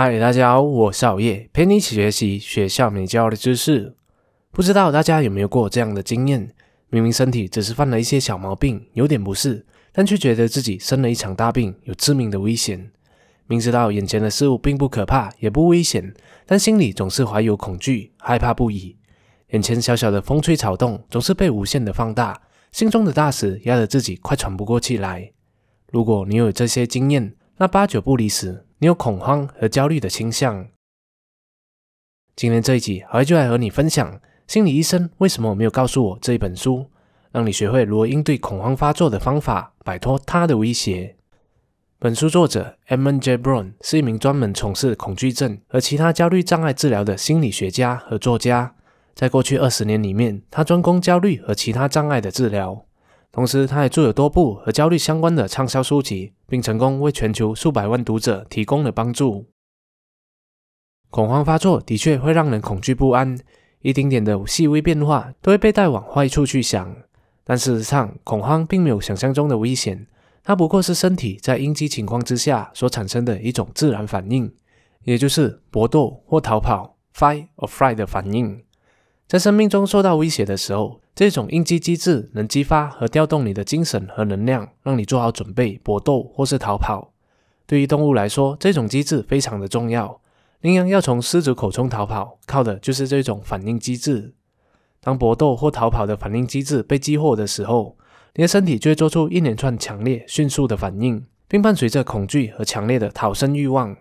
嗨，大家好，我是熬夜，陪你一起学习学校没教的知识。不知道大家有没有过这样的经验？明明身体只是犯了一些小毛病，有点不适，但却觉得自己生了一场大病，有致命的危险。明知道眼前的事物并不可怕，也不危险，但心里总是怀有恐惧，害怕不已。眼前小小的风吹草动，总是被无限的放大，心中的大石压得自己快喘不过气来。如果你有这些经验，那八九不离十。你有恐慌和焦虑的倾向。今天这一集，好就来和你分享心理医生为什么没有告诉我这一本书，让你学会如何应对恐慌发作的方法，摆脱他的威胁。本书作者 Edmund J. Brown 是一名专门从事恐惧症和其他焦虑障碍治疗的心理学家和作家。在过去二十年里面，他专攻焦虑和其他障碍的治疗。同时，他还著有多部和焦虑相关的畅销书籍，并成功为全球数百万读者提供了帮助。恐慌发作的确会让人恐惧不安，一丁点的细微变化都会被带往坏处去想。但事实上，恐慌并没有想象中的危险，它不过是身体在应激情况之下所产生的一种自然反应，也就是搏斗或逃跑 （fight or flight） 的反应。在生命中受到威胁的时候，这种应激机制能激发和调动你的精神和能量，让你做好准备搏斗或是逃跑。对于动物来说，这种机制非常的重要。羚羊要从狮子口中逃跑，靠的就是这种反应机制。当搏斗或逃跑的反应机制被激活的时候，你的身体就会做出一连串强烈、迅速的反应，并伴随着恐惧和强烈的逃生欲望。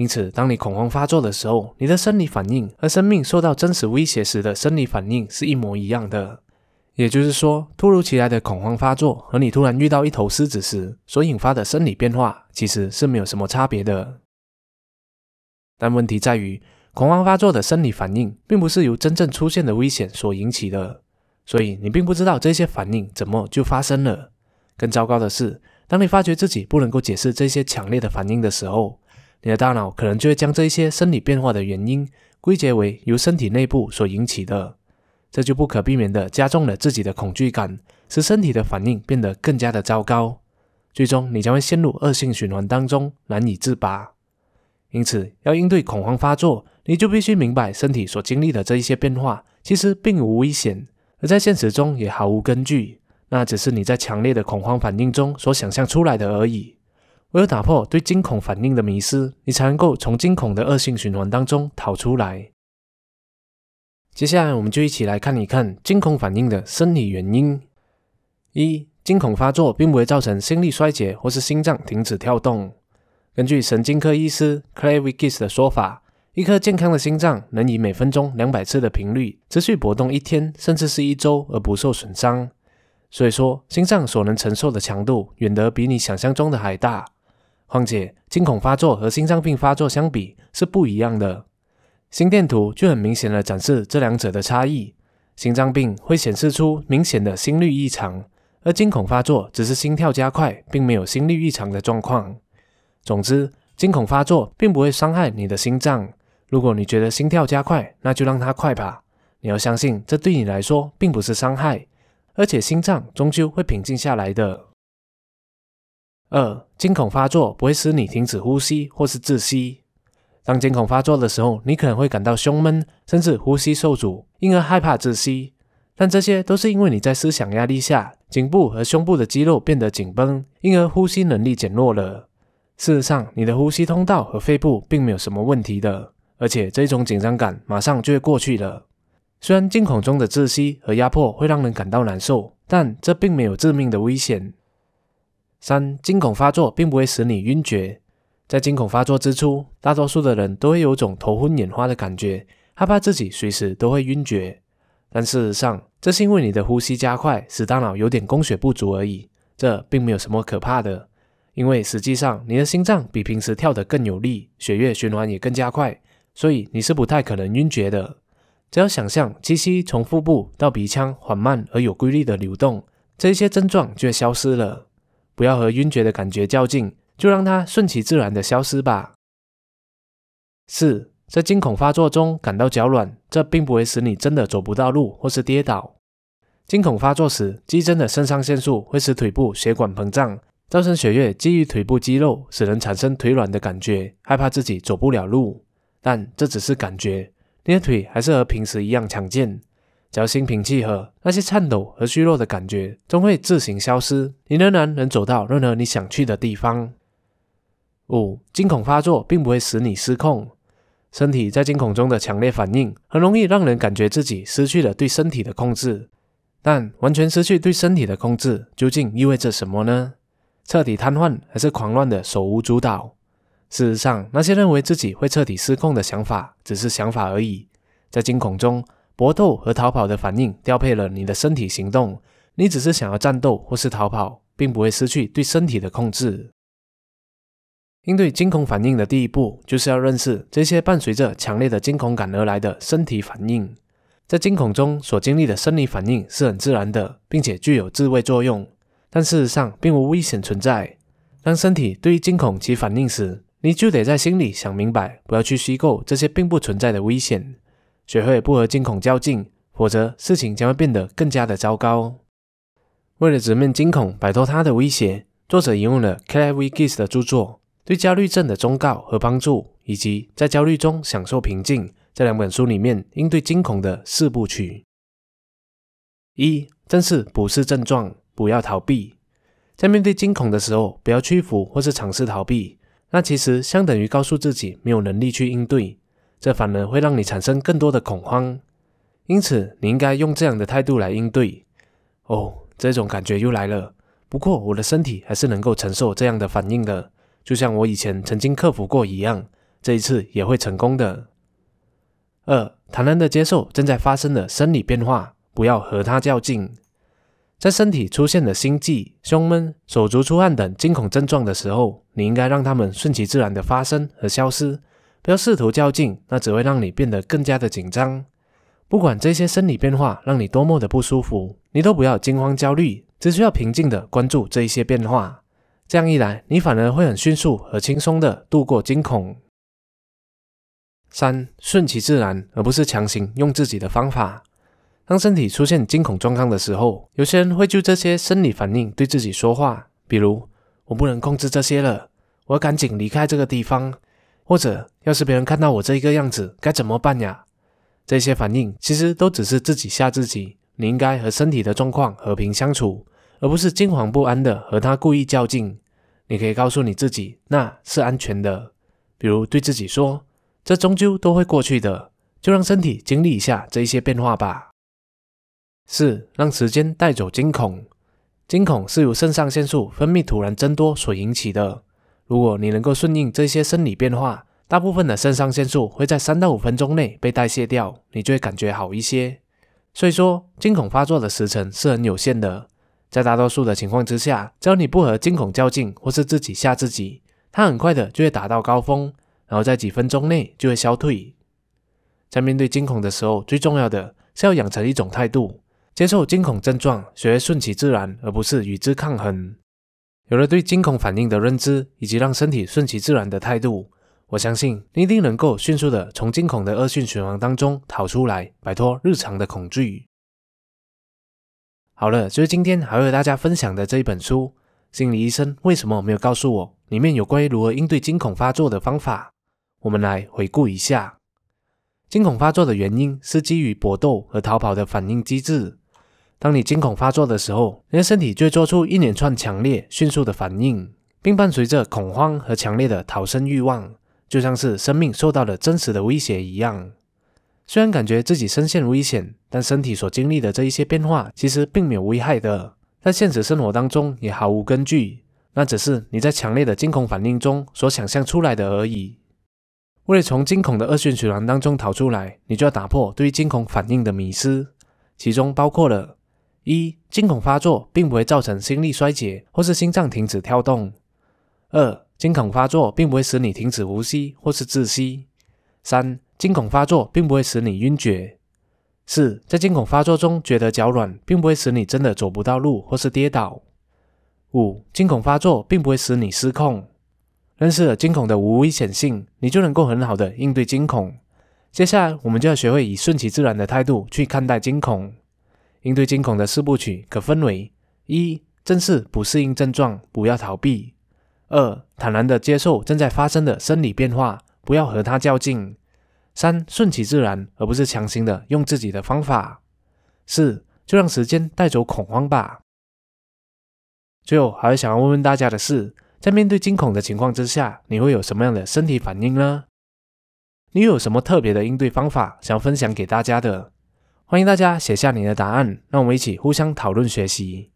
因此，当你恐慌发作的时候，你的生理反应和生命受到真实威胁时的生理反应是一模一样的。也就是说，突如其来的恐慌发作和你突然遇到一头狮子时所引发的生理变化，其实是没有什么差别的。但问题在于，恐慌发作的生理反应并不是由真正出现的危险所引起的，所以你并不知道这些反应怎么就发生了。更糟糕的是，当你发觉自己不能够解释这些强烈的反应的时候，你的大脑可能就会将这一些生理变化的原因归结为由身体内部所引起的，这就不可避免地加重了自己的恐惧感，使身体的反应变得更加的糟糕。最终，你将会陷入恶性循环当中，难以自拔。因此，要应对恐慌发作，你就必须明白身体所经历的这一些变化其实并无危险，而在现实中也毫无根据，那只是你在强烈的恐慌反应中所想象出来的而已。唯有打破对惊恐反应的迷思，你才能够从惊恐的恶性循环当中逃出来。接下来，我们就一起来看一看惊恐反应的生理原因。一、惊恐发作并不会造成心力衰竭或是心脏停止跳动。根据神经科医师 Clay Wiggis 的说法，一颗健康的心脏能以每分钟两百次的频率持续搏动一天，甚至是一周而不受损伤。所以说，心脏所能承受的强度远得比你想象中的还大。况且，惊恐发作和心脏病发作相比是不一样的。心电图就很明显的展示这两者的差异。心脏病会显示出明显的心率异常，而惊恐发作只是心跳加快，并没有心率异常的状况。总之，惊恐发作并不会伤害你的心脏。如果你觉得心跳加快，那就让它快吧。你要相信，这对你来说并不是伤害，而且心脏终究会平静下来的。二、惊恐发作不会使你停止呼吸或是窒息。当惊恐发作的时候，你可能会感到胸闷，甚至呼吸受阻，因而害怕窒息。但这些都是因为你在思想压力下，颈部和胸部的肌肉变得紧绷，因而呼吸能力减弱了。事实上，你的呼吸通道和肺部并没有什么问题的，而且这种紧张感马上就会过去了。虽然惊恐中的窒息和压迫会让人感到难受，但这并没有致命的危险。三、惊恐发作并不会使你晕厥。在惊恐发作之初，大多数的人都会有种头昏眼花的感觉，害怕自己随时都会晕厥。但事实上，这是因为你的呼吸加快，使大脑有点供血不足而已。这并没有什么可怕的，因为实际上你的心脏比平时跳得更有力，血液循环也更加快，所以你是不太可能晕厥的。只要想象气息从腹部到鼻腔缓慢而有规律的流动，这些症状就会消失了。不要和晕厥的感觉较劲，就让它顺其自然的消失吧。四，在惊恐发作中感到脚软，这并不会使你真的走不到路或是跌倒。惊恐发作时，激增的肾上腺素会使腿部血管膨胀，造成血液基于腿部肌肉，使人产生腿软的感觉，害怕自己走不了路。但这只是感觉，你的腿还是和平时一样强健。只要心平气和，那些颤抖和虚弱的感觉终会自行消失，你仍然能走到任何你想去的地方。五、惊恐发作并不会使你失控。身体在惊恐中的强烈反应，很容易让人感觉自己失去了对身体的控制。但完全失去对身体的控制，究竟意味着什么呢？彻底瘫痪，还是狂乱的手无足蹈？事实上，那些认为自己会彻底失控的想法，只是想法而已。在惊恐中，搏斗和逃跑的反应调配了你的身体行动。你只是想要战斗或是逃跑，并不会失去对身体的控制。应对惊恐反应的第一步，就是要认识这些伴随着强烈的惊恐感而来的身体反应。在惊恐中所经历的生理反应是很自然的，并且具有自卫作用，但事实上并无危险存在。当身体对于惊恐起反应时，你就得在心里想明白，不要去虚构这些并不存在的危险，学会不和惊恐较劲，否则事情将会变得更加的糟糕。为了直面惊恐，摆脱它的威胁，作者引用了 Claire w i g i s 的著作。对焦虑症的忠告和帮助，以及在焦虑中享受平静，这两本书里面应对惊恐的四部曲。一、正视不是症状，不要逃避。在面对惊恐的时候，不要屈服或是尝试逃避，那其实相等于告诉自己没有能力去应对，这反而会让你产生更多的恐慌。因此，你应该用这样的态度来应对。哦，这种感觉又来了，不过我的身体还是能够承受这样的反应的。就像我以前曾经克服过一样，这一次也会成功的。二，坦然的接受正在发生的生理变化，不要和它较劲。在身体出现了心悸、胸闷、手足出汗等惊恐症状的时候，你应该让它们顺其自然的发生和消失，不要试图较劲，那只会让你变得更加的紧张。不管这些生理变化让你多么的不舒服，你都不要惊慌焦虑，只需要平静的关注这一些变化。这样一来，你反而会很迅速和轻松的度过惊恐。三，顺其自然，而不是强行用自己的方法。当身体出现惊恐状况的时候，有些人会就这些生理反应对自己说话，比如“我不能控制这些了，我要赶紧离开这个地方”，或者“要是别人看到我这一个样子，该怎么办呀？”这些反应其实都只是自己吓自己。你应该和身体的状况和平相处。而不是惊惶不安的和他故意较劲。你可以告诉你自己，那是安全的。比如对自己说：“这终究都会过去的，就让身体经历一下这一些变化吧。”四，让时间带走惊恐。惊恐是由肾上腺素分泌突然增多所引起的。如果你能够顺应这些生理变化，大部分的肾上腺素会在三到五分钟内被代谢掉，你就会感觉好一些。所以说，惊恐发作的时辰是很有限的。在大多数的情况之下，只要你不和惊恐较劲，或是自己吓自己，它很快的就会达到高峰，然后在几分钟内就会消退。在面对惊恐的时候，最重要的是要养成一种态度，接受惊恐症状，学会顺其自然，而不是与之抗衡。有了对惊恐反应的认知，以及让身体顺其自然的态度，我相信你一定能够迅速的从惊恐的恶性循环当中逃出来，摆脱日常的恐惧。好了，就是今天还会和大家分享的这一本书《心理医生为什么没有告诉我》，里面有关于如何应对惊恐发作的方法。我们来回顾一下，惊恐发作的原因是基于搏斗和逃跑的反应机制。当你惊恐发作的时候，你的身体就会做出一连串强烈、迅速的反应，并伴随着恐慌和强烈的逃生欲望，就像是生命受到了真实的威胁一样。虽然感觉自己深陷危险，但身体所经历的这一些变化其实并没有危害的，在现实生活当中也毫无根据，那只是你在强烈的惊恐反应中所想象出来的而已。为了从惊恐的恶性循环当中逃出来，你就要打破对惊恐反应的迷思，其中包括了：一、惊恐发作并不会造成心力衰竭或是心脏停止跳动；二、惊恐发作并不会使你停止呼吸或是窒息；三。惊恐发作并不会使你晕厥。四，在惊恐发作中觉得脚软，并不会使你真的走不到路或是跌倒。五，惊恐发作并不会使你失控。认识了惊恐的无危险性，你就能够很好的应对惊恐。接下来，我们就要学会以顺其自然的态度去看待惊恐。应对惊恐的四部曲可分为：一、正视不适应症状，不要逃避。二、坦然的接受正在发生的生理变化，不要和它较劲。三、顺其自然，而不是强行的用自己的方法。四、就让时间带走恐慌吧。最后，还是想要问问大家的是，在面对惊恐的情况之下，你会有什么样的身体反应呢？你有什么特别的应对方法想分享给大家的？欢迎大家写下你的答案，让我们一起互相讨论学习。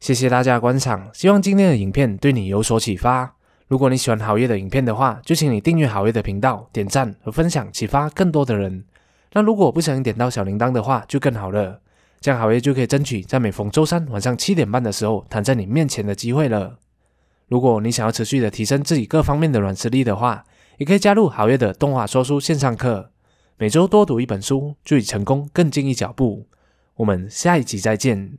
谢谢大家观赏，希望今天的影片对你有所启发。如果你喜欢好业的影片的话，就请你订阅好业的频道，点赞和分享，启发更多的人。那如果不小心点到小铃铛的话，就更好了，这样好业就可以争取在每逢周三晚上七点半的时候躺在你面前的机会了。如果你想要持续的提升自己各方面的软实力的话，也可以加入好业的动画说书线上课，每周多读一本书，就离成功更进一脚步。我们下一集再见。